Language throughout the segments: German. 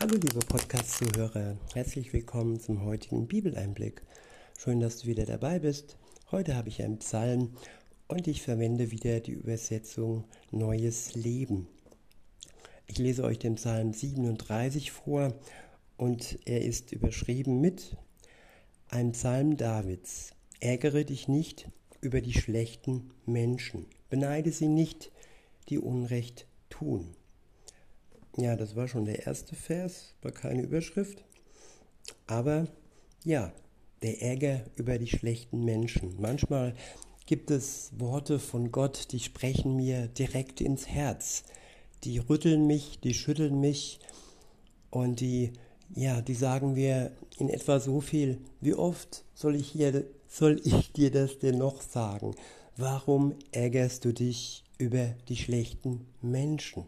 Hallo liebe Podcast-Zuhörer, herzlich willkommen zum heutigen Bibeleinblick. Schön, dass du wieder dabei bist. Heute habe ich einen Psalm und ich verwende wieder die Übersetzung Neues Leben. Ich lese euch den Psalm 37 vor und er ist überschrieben mit Ein Psalm Davids. Ärgere dich nicht über die schlechten Menschen, beneide sie nicht, die Unrecht tun. Ja, das war schon der erste Vers, war keine Überschrift. Aber ja, der Ärger über die schlechten Menschen. Manchmal gibt es Worte von Gott, die sprechen mir direkt ins Herz. Die rütteln mich, die schütteln mich und die, ja, die sagen mir in etwa so viel, wie oft soll ich, hier, soll ich dir das denn noch sagen? Warum ärgerst du dich über die schlechten Menschen?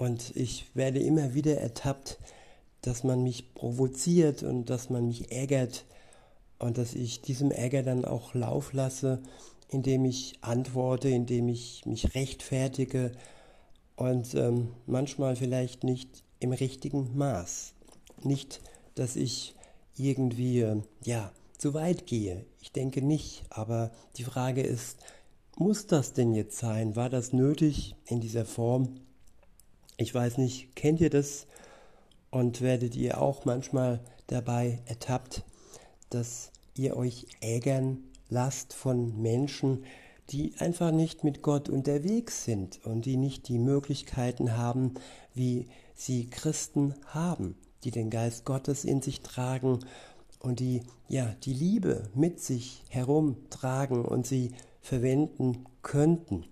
Und ich werde immer wieder ertappt, dass man mich provoziert und dass man mich ärgert und dass ich diesem Ärger dann auch Lauf lasse, indem ich antworte, indem ich mich rechtfertige und ähm, manchmal vielleicht nicht im richtigen Maß. Nicht, dass ich irgendwie, äh, ja, zu weit gehe. Ich denke nicht, aber die Frage ist, muss das denn jetzt sein? War das nötig in dieser Form? Ich weiß nicht, kennt ihr das und werdet ihr auch manchmal dabei ertappt, dass ihr euch ärgern lasst von Menschen, die einfach nicht mit Gott unterwegs sind und die nicht die Möglichkeiten haben, wie sie Christen haben, die den Geist Gottes in sich tragen und die ja die Liebe mit sich herumtragen und sie verwenden könnten.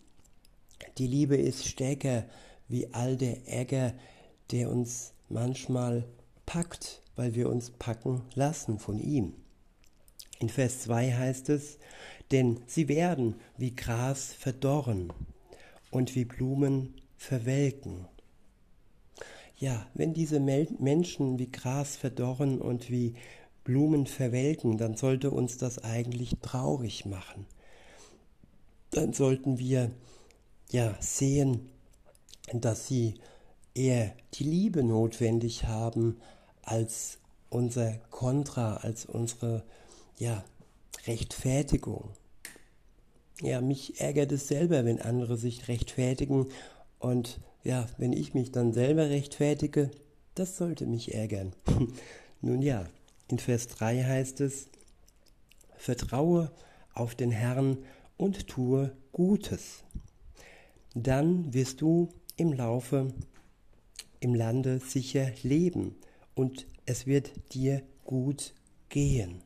Die Liebe ist stärker wie all der Ärger, der uns manchmal packt, weil wir uns packen lassen von ihm. In Vers 2 heißt es, denn sie werden wie Gras verdorren und wie Blumen verwelken. Ja, wenn diese Menschen wie Gras verdorren und wie Blumen verwelken, dann sollte uns das eigentlich traurig machen. Dann sollten wir ja sehen, dass sie eher die Liebe notwendig haben als unser Kontra, als unsere ja, Rechtfertigung. Ja, mich ärgert es selber, wenn andere sich rechtfertigen und ja, wenn ich mich dann selber rechtfertige, das sollte mich ärgern. Nun ja, in Vers 3 heißt es, Vertraue auf den Herrn und tue Gutes. Dann wirst du im Laufe im Lande sicher leben und es wird dir gut gehen.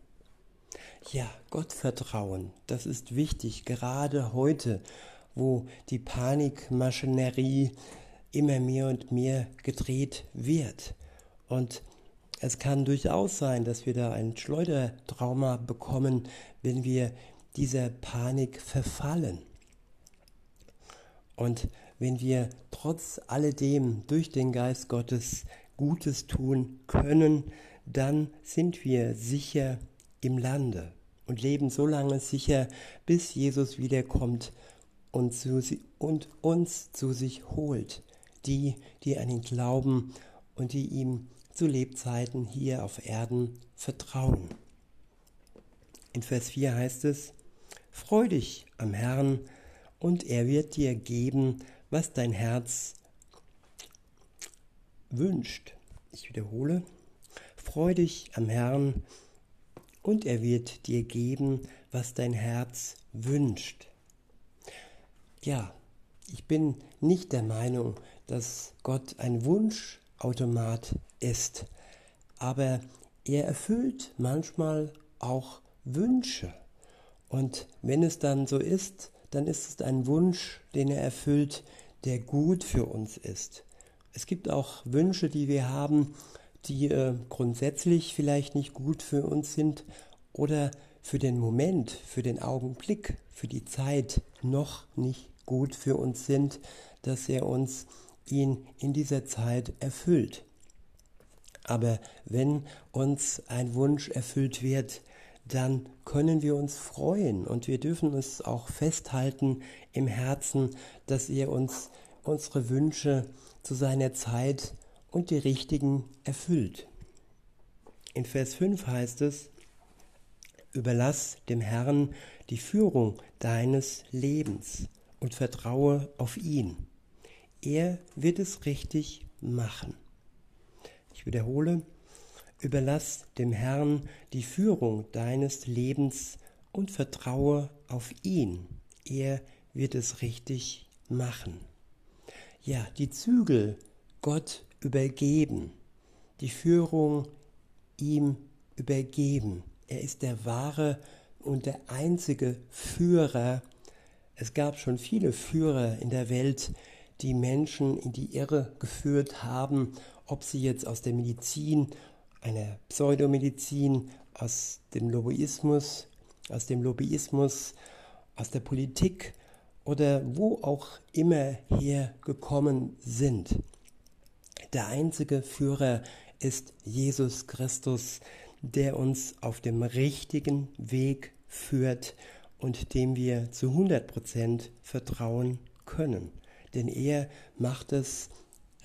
Ja, Gottvertrauen, das ist wichtig, gerade heute, wo die Panikmaschinerie immer mehr und mehr gedreht wird. Und es kann durchaus sein, dass wir da ein Schleudertrauma bekommen, wenn wir dieser Panik verfallen. Und wenn wir trotz alledem durch den Geist Gottes Gutes tun können, dann sind wir sicher im Lande und leben so lange sicher, bis Jesus wiederkommt und, zu, und uns zu sich holt. Die, die an ihn glauben und die ihm zu Lebzeiten hier auf Erden vertrauen. In Vers 4 heißt es, Freu dich am Herrn, und er wird dir geben, was dein Herz wünscht. Ich wiederhole, freu dich am Herrn und er wird dir geben, was dein Herz wünscht. Ja, ich bin nicht der Meinung, dass Gott ein Wunschautomat ist, aber er erfüllt manchmal auch Wünsche. Und wenn es dann so ist, dann ist es ein Wunsch, den er erfüllt, der gut für uns ist. Es gibt auch Wünsche, die wir haben, die äh, grundsätzlich vielleicht nicht gut für uns sind oder für den Moment, für den Augenblick, für die Zeit noch nicht gut für uns sind, dass er uns ihn in dieser Zeit erfüllt. Aber wenn uns ein Wunsch erfüllt wird, dann können wir uns freuen und wir dürfen es auch festhalten im Herzen, dass er uns unsere Wünsche zu seiner Zeit und die richtigen erfüllt. In Vers 5 heißt es, Überlass dem Herrn die Führung deines Lebens und vertraue auf ihn. Er wird es richtig machen. Ich wiederhole, überlass dem Herrn die Führung deines Lebens und vertraue auf ihn. Er wird es richtig machen. Ja, die Zügel Gott übergeben, die Führung ihm übergeben. Er ist der wahre und der einzige Führer. Es gab schon viele Führer in der Welt, die Menschen in die Irre geführt haben, ob sie jetzt aus der Medizin, einer Pseudomedizin, aus dem Lobbyismus, aus dem Lobbyismus, aus der Politik oder wo auch immer hergekommen sind. Der einzige Führer ist Jesus Christus, der uns auf dem richtigen Weg führt und dem wir zu 100% vertrauen können. Denn er macht es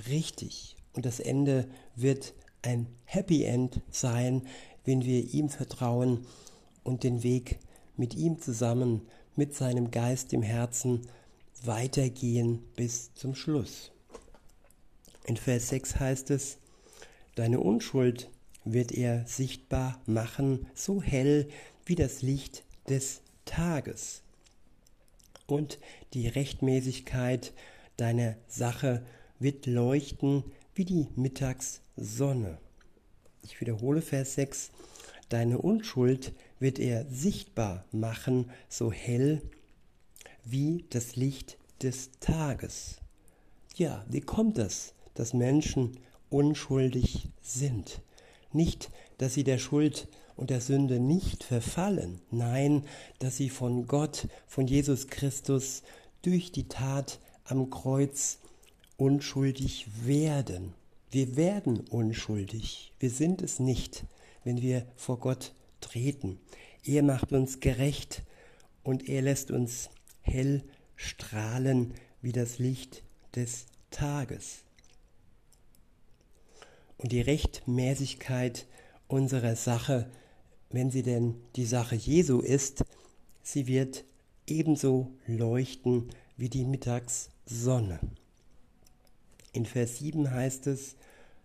richtig und das Ende wird ein Happy End sein, wenn wir ihm vertrauen und den Weg mit ihm zusammen, mit seinem Geist im Herzen weitergehen bis zum Schluss. In Vers 6 heißt es, Deine Unschuld wird er sichtbar machen, so hell wie das Licht des Tages. Und die Rechtmäßigkeit deiner Sache wird leuchten wie die Mittagssonne. Ich wiederhole Vers 6. Deine Unschuld wird er sichtbar machen, so hell wie das Licht des Tages. Ja, wie kommt es, dass Menschen unschuldig sind? Nicht, dass sie der Schuld und der Sünde nicht verfallen, nein, dass sie von Gott, von Jesus Christus durch die Tat am Kreuz unschuldig werden. Wir werden unschuldig, wir sind es nicht, wenn wir vor Gott treten. Er macht uns gerecht und er lässt uns hell strahlen wie das Licht des Tages und die Rechtmäßigkeit unserer Sache, wenn sie denn die Sache Jesu ist, sie wird ebenso leuchten wie die Mittagssonne. In Vers 7 heißt es,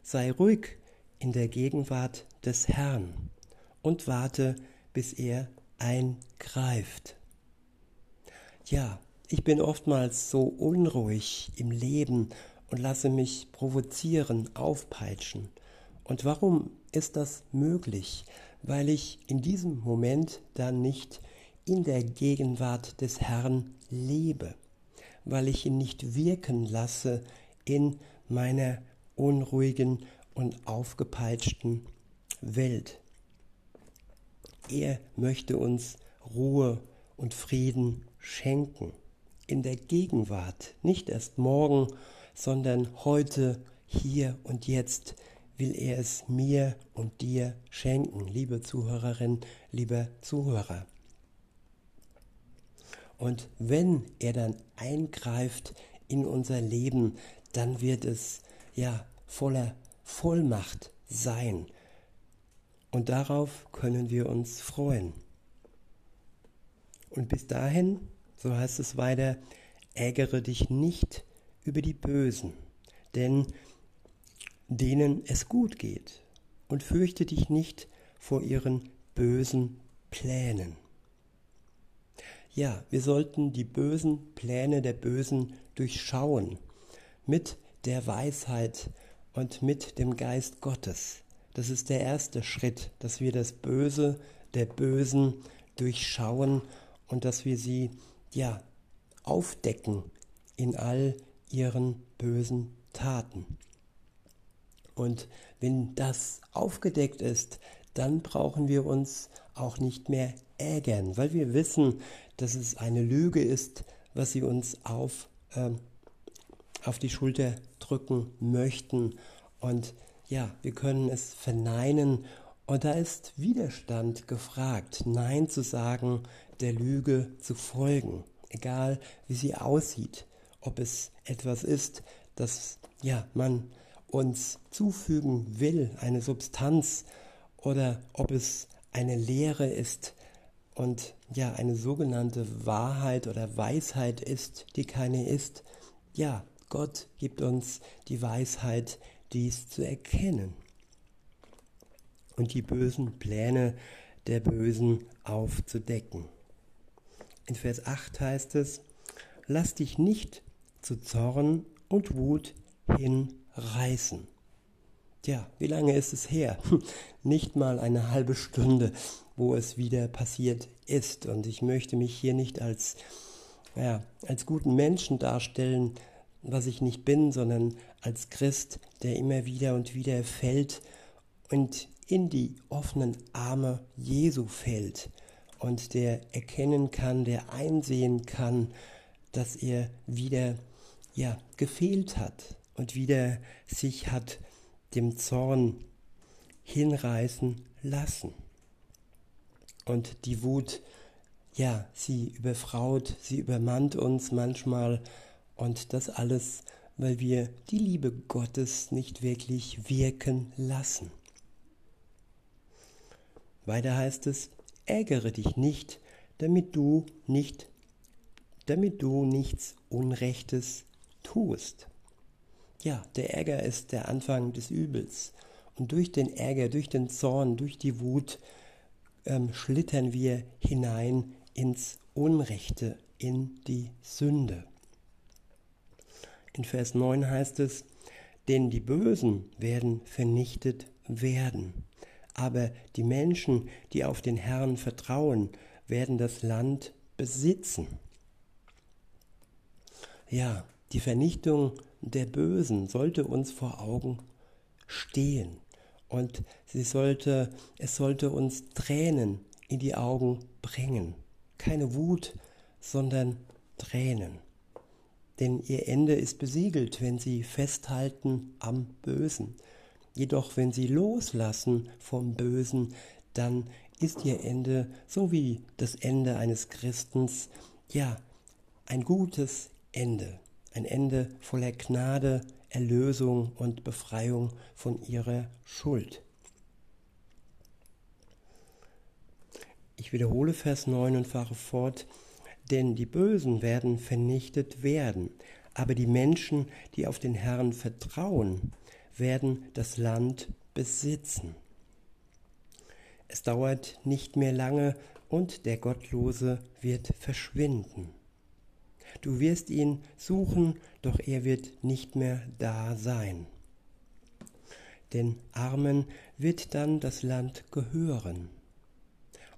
sei ruhig in der Gegenwart des Herrn und warte, bis er eingreift. Ja, ich bin oftmals so unruhig im Leben und lasse mich provozieren, aufpeitschen. Und warum ist das möglich? Weil ich in diesem Moment dann nicht in der Gegenwart des Herrn lebe, weil ich ihn nicht wirken lasse in meiner unruhigen und aufgepeitschten Welt. Er möchte uns Ruhe und Frieden schenken in der Gegenwart, nicht erst morgen sondern heute, hier und jetzt will er es mir und dir schenken, liebe Zuhörerin, lieber Zuhörer. Und wenn er dann eingreift in unser Leben, dann wird es ja voller Vollmacht sein. Und darauf können wir uns freuen. Und bis dahin, so heißt es weiter, ärgere dich nicht über die Bösen, denn denen es gut geht, und fürchte dich nicht vor ihren bösen Plänen. Ja, wir sollten die bösen Pläne der Bösen durchschauen mit der Weisheit und mit dem Geist Gottes. Das ist der erste Schritt, dass wir das Böse der Bösen durchschauen und dass wir sie ja aufdecken in all ihren bösen Taten. Und wenn das aufgedeckt ist, dann brauchen wir uns auch nicht mehr ärgern, weil wir wissen, dass es eine Lüge ist, was sie uns auf, äh, auf die Schulter drücken möchten. Und ja, wir können es verneinen. Und da ist Widerstand gefragt, Nein zu sagen, der Lüge zu folgen, egal wie sie aussieht ob es etwas ist, das ja man uns zufügen will, eine Substanz, oder ob es eine Lehre ist und ja, eine sogenannte Wahrheit oder Weisheit ist, die keine ist. Ja, Gott gibt uns die Weisheit, dies zu erkennen und die bösen Pläne der Bösen aufzudecken. In Vers 8 heißt es, lass dich nicht zu Zorn und Wut hinreißen. Tja, wie lange ist es her? Nicht mal eine halbe Stunde, wo es wieder passiert ist. Und ich möchte mich hier nicht als, ja, als guten Menschen darstellen, was ich nicht bin, sondern als Christ, der immer wieder und wieder fällt und in die offenen Arme Jesu fällt und der erkennen kann, der einsehen kann, dass er wieder ja gefehlt hat und wieder sich hat dem Zorn hinreißen lassen. Und die Wut, ja, sie überfraut, sie übermannt uns manchmal und das alles, weil wir die Liebe Gottes nicht wirklich wirken lassen. Weiter heißt es, ärgere dich nicht, damit du nicht, damit du nichts Unrechtes tust. Ja, der Ärger ist der Anfang des Übels. Und durch den Ärger, durch den Zorn, durch die Wut ähm, schlittern wir hinein ins Unrechte, in die Sünde. In Vers 9 heißt es, denn die Bösen werden vernichtet werden. Aber die Menschen, die auf den Herrn vertrauen, werden das Land besitzen. Ja, die Vernichtung der Bösen sollte uns vor Augen stehen und sie sollte, es sollte uns Tränen in die Augen bringen. Keine Wut, sondern Tränen. Denn ihr Ende ist besiegelt, wenn sie festhalten am Bösen. Jedoch wenn sie loslassen vom Bösen, dann ist ihr Ende, so wie das Ende eines Christens, ja, ein gutes Ende. Ein Ende voller Gnade, Erlösung und Befreiung von ihrer Schuld. Ich wiederhole Vers 9 und fahre fort, denn die Bösen werden vernichtet werden, aber die Menschen, die auf den Herrn vertrauen, werden das Land besitzen. Es dauert nicht mehr lange und der Gottlose wird verschwinden. Du wirst ihn suchen, doch er wird nicht mehr da sein. Den Armen wird dann das Land gehören.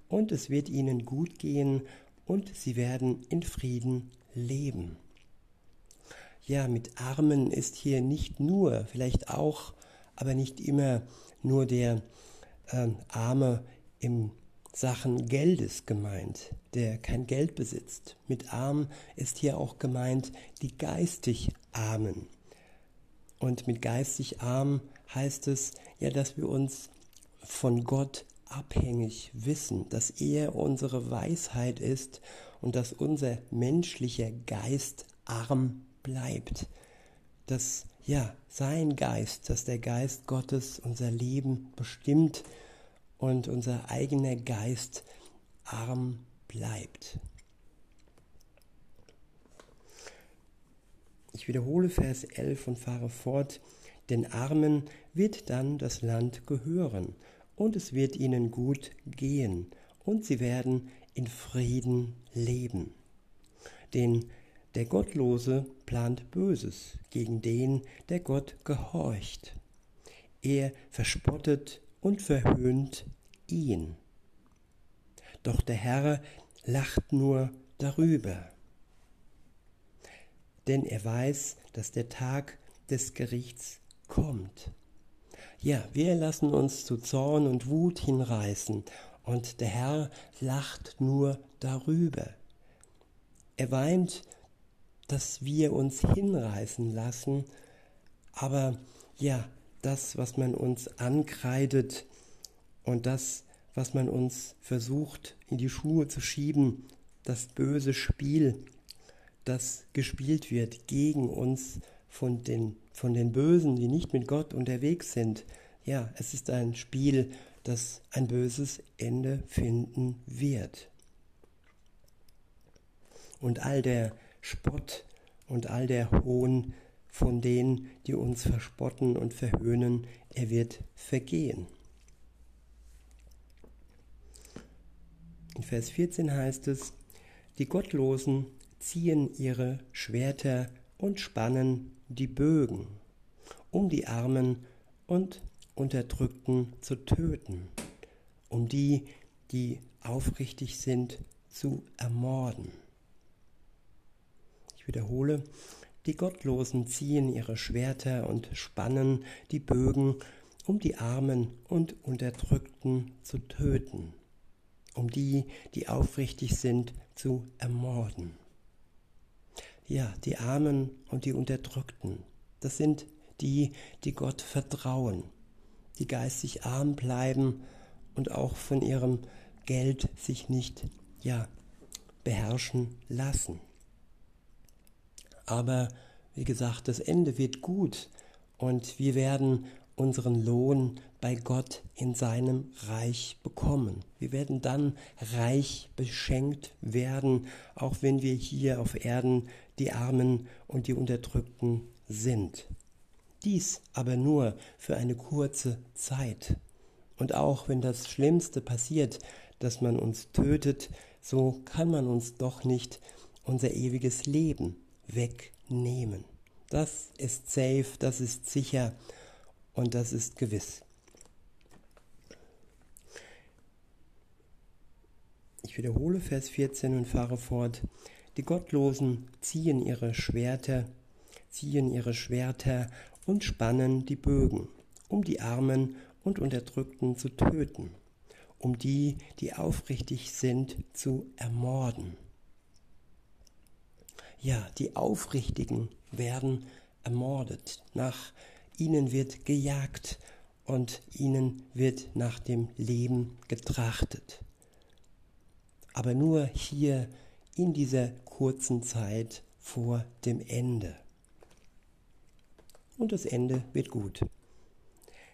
Und es wird ihnen gut gehen und sie werden in Frieden leben ja, mit Armen ist hier nicht nur, vielleicht auch, aber nicht immer nur der äh, Arme im Sachen Geldes gemeint, der kein Geld besitzt. Mit arm ist hier auch gemeint die geistig Armen. Und mit geistig arm heißt es ja, dass wir uns von Gott abhängig wissen, dass er unsere Weisheit ist und dass unser menschlicher Geist arm bleibt, dass ja sein Geist, dass der Geist Gottes unser Leben bestimmt und unser eigener Geist arm bleibt. Ich wiederhole Vers 11 und fahre fort, den Armen wird dann das Land gehören und es wird ihnen gut gehen und sie werden in Frieden leben. Den der Gottlose plant Böses gegen den, der Gott gehorcht. Er verspottet und verhöhnt ihn. Doch der Herr lacht nur darüber, denn er weiß, dass der Tag des Gerichts kommt. Ja, wir lassen uns zu Zorn und Wut hinreißen, und der Herr lacht nur darüber. Er weint dass wir uns hinreißen lassen, aber ja, das, was man uns ankreidet und das, was man uns versucht in die Schuhe zu schieben, das böse Spiel, das gespielt wird gegen uns von den, von den Bösen, die nicht mit Gott unterwegs sind. Ja, es ist ein Spiel, das ein böses Ende finden wird. Und all der Spott und all der Hohn von denen, die uns verspotten und verhöhnen, er wird vergehen. In Vers 14 heißt es, die Gottlosen ziehen ihre Schwerter und spannen die Bögen, um die Armen und Unterdrückten zu töten, um die, die aufrichtig sind, zu ermorden. Ich wiederhole, die Gottlosen ziehen ihre Schwerter und spannen die Bögen, um die Armen und Unterdrückten zu töten, um die, die aufrichtig sind, zu ermorden. Ja, die Armen und die Unterdrückten, das sind die, die Gott vertrauen, die geistig arm bleiben und auch von ihrem Geld sich nicht, ja, beherrschen lassen. Aber wie gesagt, das Ende wird gut und wir werden unseren Lohn bei Gott in seinem Reich bekommen. Wir werden dann reich beschenkt werden, auch wenn wir hier auf Erden die Armen und die Unterdrückten sind. Dies aber nur für eine kurze Zeit. Und auch wenn das Schlimmste passiert, dass man uns tötet, so kann man uns doch nicht unser ewiges Leben wegnehmen. Das ist safe, das ist sicher und das ist gewiss. Ich wiederhole Vers 14 und fahre fort. Die Gottlosen ziehen ihre Schwerter, ziehen ihre Schwerter und spannen die Bögen, um die Armen und Unterdrückten zu töten, um die, die aufrichtig sind, zu ermorden. Ja, die Aufrichtigen werden ermordet. Nach ihnen wird gejagt und ihnen wird nach dem Leben getrachtet. Aber nur hier in dieser kurzen Zeit vor dem Ende. Und das Ende wird gut.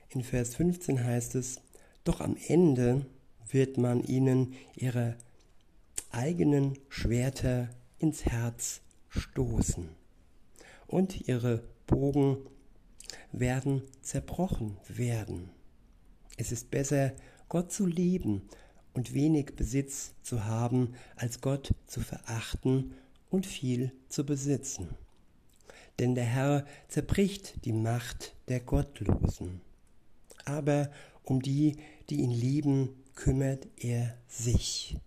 In Vers 15 heißt es, doch am Ende wird man ihnen ihre eigenen Schwerter ins Herz stoßen. Und ihre Bogen werden zerbrochen werden. Es ist besser, Gott zu lieben und wenig Besitz zu haben, als Gott zu verachten und viel zu besitzen. Denn der Herr zerbricht die Macht der Gottlosen. Aber um die, die ihn lieben, kümmert er sich.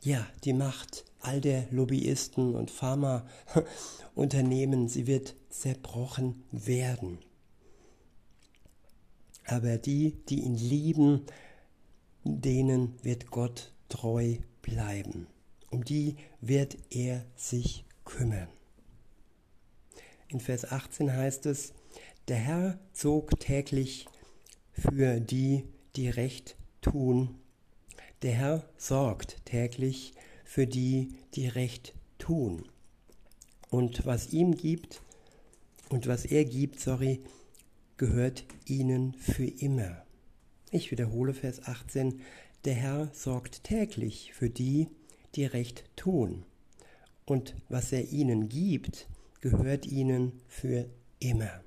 Ja, die Macht all der Lobbyisten und Pharmaunternehmen, sie wird zerbrochen werden. Aber die, die ihn lieben, denen wird Gott treu bleiben. Um die wird er sich kümmern. In Vers 18 heißt es, der Herr zog täglich für die, die recht tun. Der Herr sorgt täglich für die, die recht tun. Und was ihm gibt und was er gibt, sorry, gehört ihnen für immer. Ich wiederhole Vers 18, der Herr sorgt täglich für die, die recht tun. Und was er ihnen gibt, gehört ihnen für immer.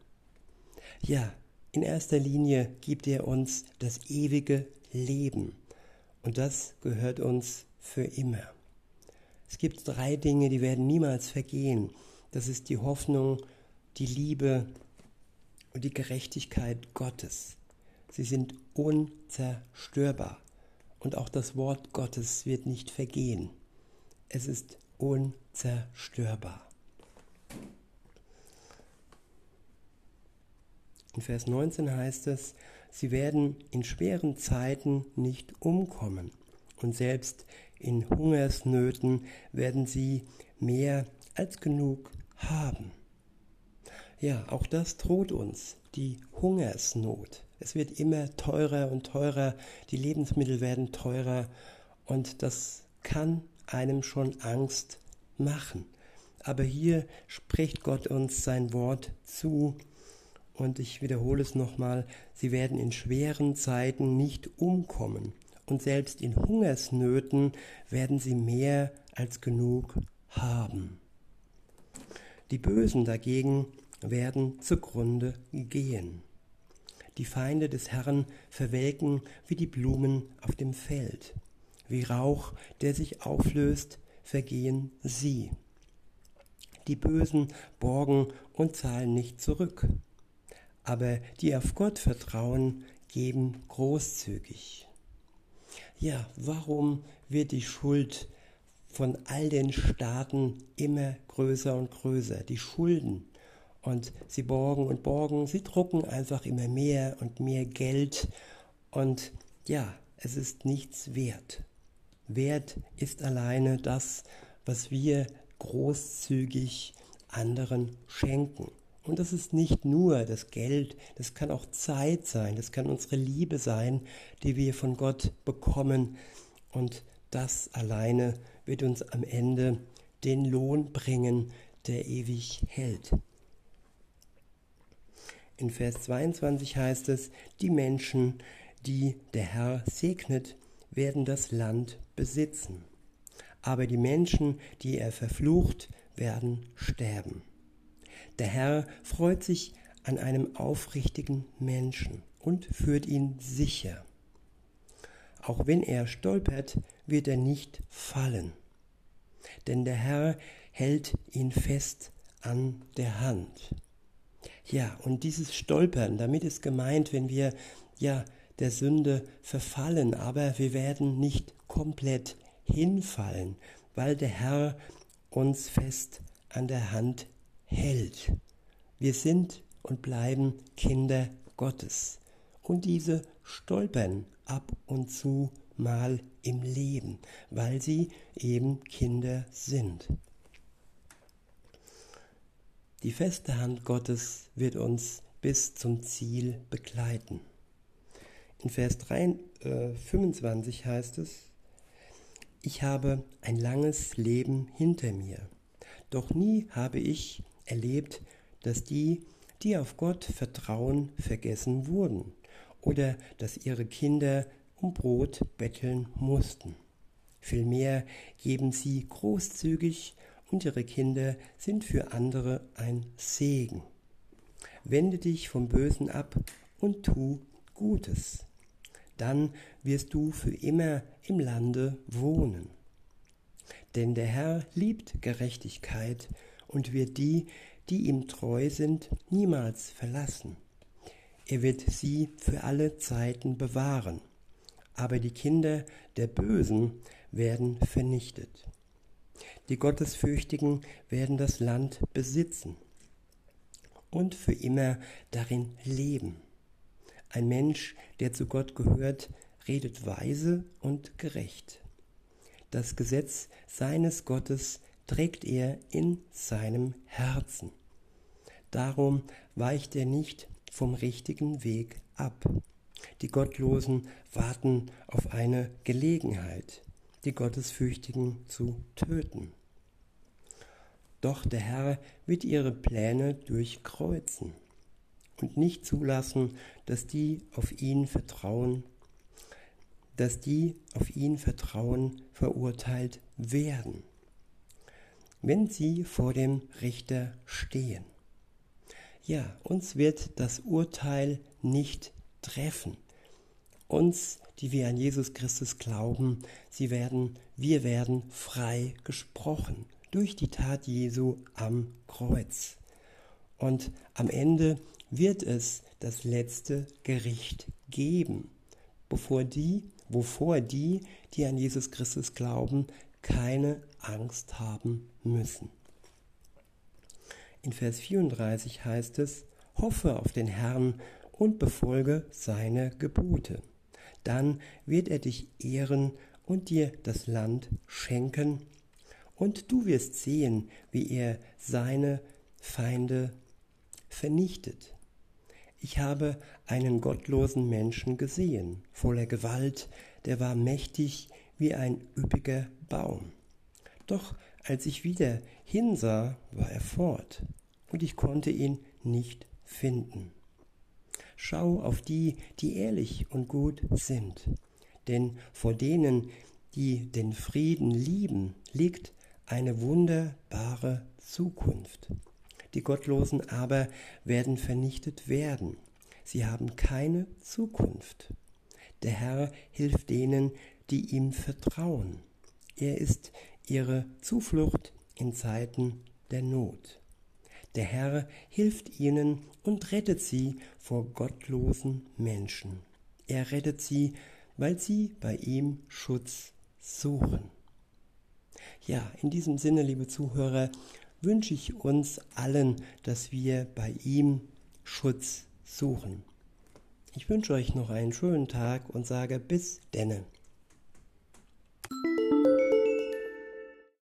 Ja, in erster Linie gibt er uns das ewige Leben. Und das gehört uns für immer. Es gibt drei Dinge, die werden niemals vergehen. Das ist die Hoffnung, die Liebe und die Gerechtigkeit Gottes. Sie sind unzerstörbar. Und auch das Wort Gottes wird nicht vergehen. Es ist unzerstörbar. In Vers 19 heißt es, sie werden in schweren Zeiten nicht umkommen und selbst in Hungersnöten werden sie mehr als genug haben. Ja, auch das droht uns, die Hungersnot. Es wird immer teurer und teurer, die Lebensmittel werden teurer und das kann einem schon Angst machen. Aber hier spricht Gott uns sein Wort zu. Und ich wiederhole es nochmal, sie werden in schweren Zeiten nicht umkommen. Und selbst in Hungersnöten werden sie mehr als genug haben. Die Bösen dagegen werden zugrunde gehen. Die Feinde des Herrn verwelken wie die Blumen auf dem Feld. Wie Rauch, der sich auflöst, vergehen sie. Die Bösen borgen und zahlen nicht zurück. Aber die auf Gott vertrauen, geben großzügig. Ja, warum wird die Schuld von all den Staaten immer größer und größer? Die Schulden und sie borgen und borgen, sie drucken einfach immer mehr und mehr Geld und ja, es ist nichts wert. Wert ist alleine das, was wir großzügig anderen schenken. Und das ist nicht nur das Geld, das kann auch Zeit sein, das kann unsere Liebe sein, die wir von Gott bekommen. Und das alleine wird uns am Ende den Lohn bringen, der ewig hält. In Vers 22 heißt es, die Menschen, die der Herr segnet, werden das Land besitzen. Aber die Menschen, die er verflucht, werden sterben. Der Herr freut sich an einem aufrichtigen Menschen und führt ihn sicher. Auch wenn er stolpert, wird er nicht fallen. Denn der Herr hält ihn fest an der Hand. Ja, und dieses Stolpern, damit ist gemeint, wenn wir ja der Sünde verfallen, aber wir werden nicht komplett hinfallen, weil der Herr uns fest an der Hand hält. Wir sind und bleiben Kinder Gottes. Und diese stolpern ab und zu mal im Leben, weil sie eben Kinder sind. Die feste Hand Gottes wird uns bis zum Ziel begleiten. In Vers 3, äh, 25 heißt es, ich habe ein langes Leben hinter mir, doch nie habe ich erlebt, dass die, die auf Gott vertrauen, vergessen wurden oder dass ihre Kinder um Brot betteln mussten. Vielmehr geben sie großzügig und ihre Kinder sind für andere ein Segen. Wende dich vom Bösen ab und tu Gutes. Dann wirst du für immer im Lande wohnen. Denn der Herr liebt Gerechtigkeit und wird die, die ihm treu sind, niemals verlassen. Er wird sie für alle Zeiten bewahren, aber die Kinder der Bösen werden vernichtet. Die Gottesfürchtigen werden das Land besitzen und für immer darin leben. Ein Mensch, der zu Gott gehört, redet weise und gerecht. Das Gesetz seines Gottes trägt er in seinem Herzen. Darum weicht er nicht vom richtigen Weg ab. Die Gottlosen warten auf eine Gelegenheit, die Gottesfürchtigen zu töten. Doch der Herr wird ihre Pläne durchkreuzen und nicht zulassen, dass die auf ihn vertrauen, dass die auf ihn vertrauen verurteilt werden, wenn sie vor dem Richter stehen. Ja, uns wird das Urteil nicht treffen. Uns, die wir an Jesus Christus glauben, sie werden, wir werden frei gesprochen durch die Tat Jesu am Kreuz. Und am Ende wird es das letzte Gericht geben, bevor die, wovor die, die an Jesus Christus glauben, keine Angst haben müssen. In Vers 34 heißt es, hoffe auf den Herrn und befolge seine Gebote. Dann wird er dich ehren und dir das Land schenken, und du wirst sehen, wie er seine Feinde vernichtet. Ich habe einen gottlosen Menschen gesehen, voller Gewalt, der war mächtig wie ein üppiger Baum. Doch Als ich wieder hinsah, war er fort, und ich konnte ihn nicht finden. Schau auf die, die ehrlich und gut sind, denn vor denen, die den Frieden lieben, liegt eine wunderbare Zukunft. Die Gottlosen aber werden vernichtet werden. Sie haben keine Zukunft. Der Herr hilft denen, die ihm vertrauen. Er ist ihre Zuflucht in Zeiten der Not. Der Herr hilft ihnen und rettet sie vor gottlosen Menschen. Er rettet sie, weil sie bei ihm Schutz suchen. Ja, in diesem Sinne, liebe Zuhörer, wünsche ich uns allen, dass wir bei ihm Schutz suchen. Ich wünsche euch noch einen schönen Tag und sage bis denne.